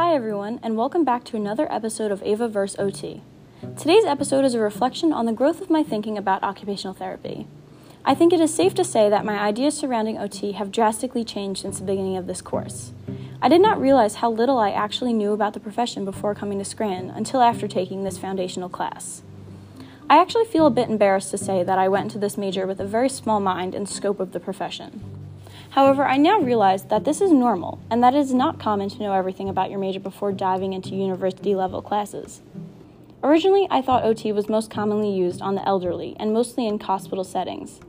Hi, everyone, and welcome back to another episode of Ava Verse OT. Today's episode is a reflection on the growth of my thinking about occupational therapy. I think it is safe to say that my ideas surrounding OT have drastically changed since the beginning of this course. I did not realize how little I actually knew about the profession before coming to Scranton until after taking this foundational class. I actually feel a bit embarrassed to say that I went into this major with a very small mind and scope of the profession. However, I now realize that this is normal and that it is not common to know everything about your major before diving into university level classes. Originally, I thought OT was most commonly used on the elderly and mostly in hospital settings.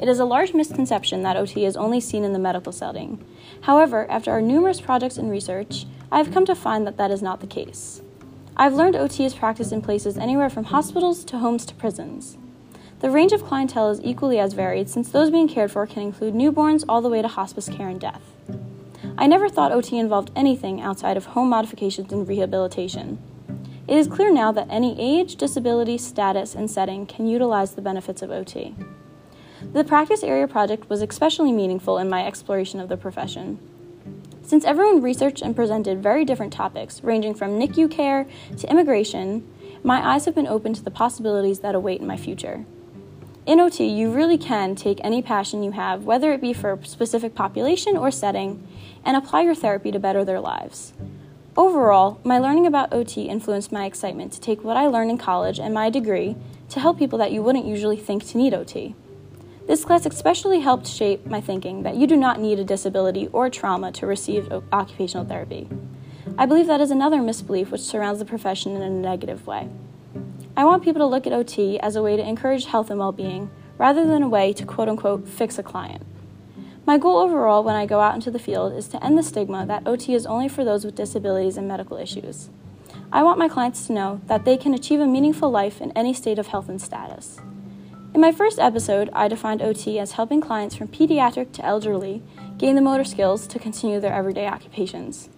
It is a large misconception that OT is only seen in the medical setting. However, after our numerous projects and research, I have come to find that that is not the case. I've learned OT is practiced in places anywhere from hospitals to homes to prisons. The range of clientele is equally as varied since those being cared for can include newborns all the way to hospice care and death. I never thought OT involved anything outside of home modifications and rehabilitation. It is clear now that any age, disability, status, and setting can utilize the benefits of OT. The practice area project was especially meaningful in my exploration of the profession. Since everyone researched and presented very different topics, ranging from NICU care to immigration, my eyes have been open to the possibilities that await in my future. In OT, you really can take any passion you have, whether it be for a specific population or setting, and apply your therapy to better their lives. Overall, my learning about OT influenced my excitement to take what I learned in college and my degree to help people that you wouldn't usually think to need OT. This class especially helped shape my thinking that you do not need a disability or trauma to receive occupational therapy. I believe that is another misbelief which surrounds the profession in a negative way. I want people to look at OT as a way to encourage health and well being rather than a way to quote unquote fix a client. My goal overall when I go out into the field is to end the stigma that OT is only for those with disabilities and medical issues. I want my clients to know that they can achieve a meaningful life in any state of health and status. In my first episode, I defined OT as helping clients from pediatric to elderly gain the motor skills to continue their everyday occupations.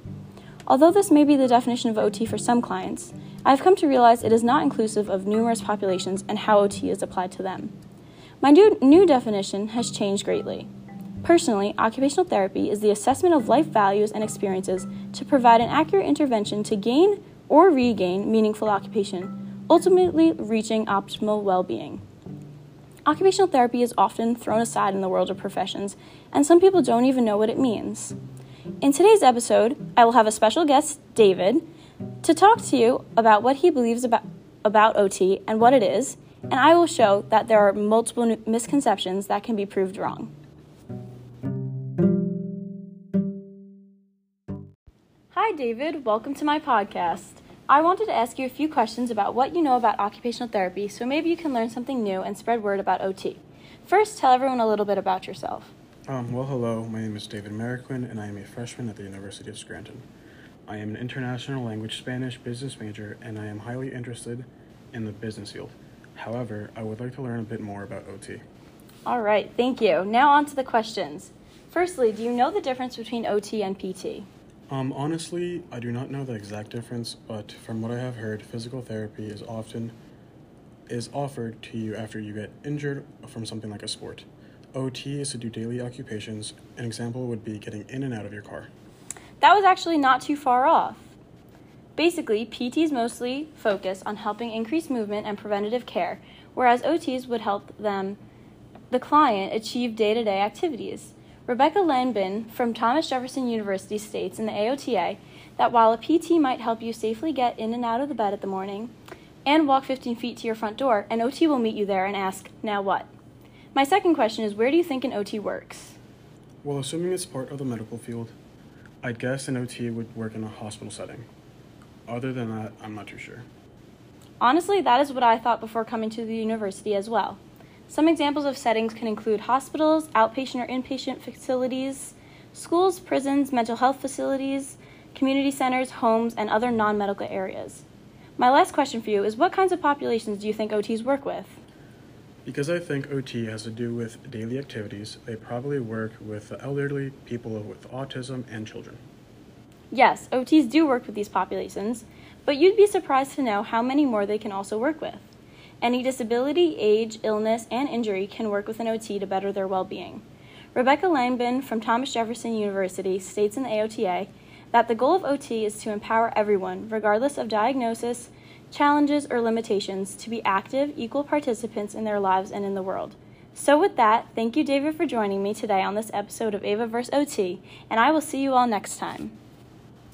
Although this may be the definition of OT for some clients, I have come to realize it is not inclusive of numerous populations and how OT is applied to them. My new, new definition has changed greatly. Personally, occupational therapy is the assessment of life values and experiences to provide an accurate intervention to gain or regain meaningful occupation, ultimately reaching optimal well being. Occupational therapy is often thrown aside in the world of professions, and some people don't even know what it means. In today's episode, I will have a special guest, David, to talk to you about what he believes about, about OT and what it is, and I will show that there are multiple misconceptions that can be proved wrong. Hi, David. Welcome to my podcast. I wanted to ask you a few questions about what you know about occupational therapy so maybe you can learn something new and spread word about OT. First, tell everyone a little bit about yourself. Um, well, hello. My name is David Mariquin, and I am a freshman at the University of Scranton. I am an international language Spanish business major and I am highly interested in the business field. However, I would like to learn a bit more about OT. All right, thank you. Now on to the questions. Firstly, do you know the difference between OT and PT? Um, honestly, I do not know the exact difference, but from what I have heard, physical therapy is often is offered to you after you get injured from something like a sport. OT is to do daily occupations. An example would be getting in and out of your car. That was actually not too far off. Basically, PTs mostly focus on helping increase movement and preventative care, whereas OTs would help them, the client, achieve day to day activities. Rebecca Langbein from Thomas Jefferson University states in the AOTA that while a PT might help you safely get in and out of the bed at the morning and walk 15 feet to your front door, an OT will meet you there and ask, Now what? My second question is Where do you think an OT works? Well, assuming it's part of the medical field, I'd guess an OT would work in a hospital setting. Other than that, I'm not too sure. Honestly, that is what I thought before coming to the university as well. Some examples of settings can include hospitals, outpatient or inpatient facilities, schools, prisons, mental health facilities, community centers, homes, and other non medical areas. My last question for you is what kinds of populations do you think OTs work with? Because I think OT has to do with daily activities, they probably work with the elderly, people with autism, and children. Yes, OTs do work with these populations, but you'd be surprised to know how many more they can also work with. Any disability, age, illness, and injury can work with an OT to better their well being. Rebecca Langbein from Thomas Jefferson University states in the AOTA that the goal of OT is to empower everyone, regardless of diagnosis, challenges, or limitations, to be active, equal participants in their lives and in the world. So, with that, thank you, David, for joining me today on this episode of Ava vs. OT, and I will see you all next time.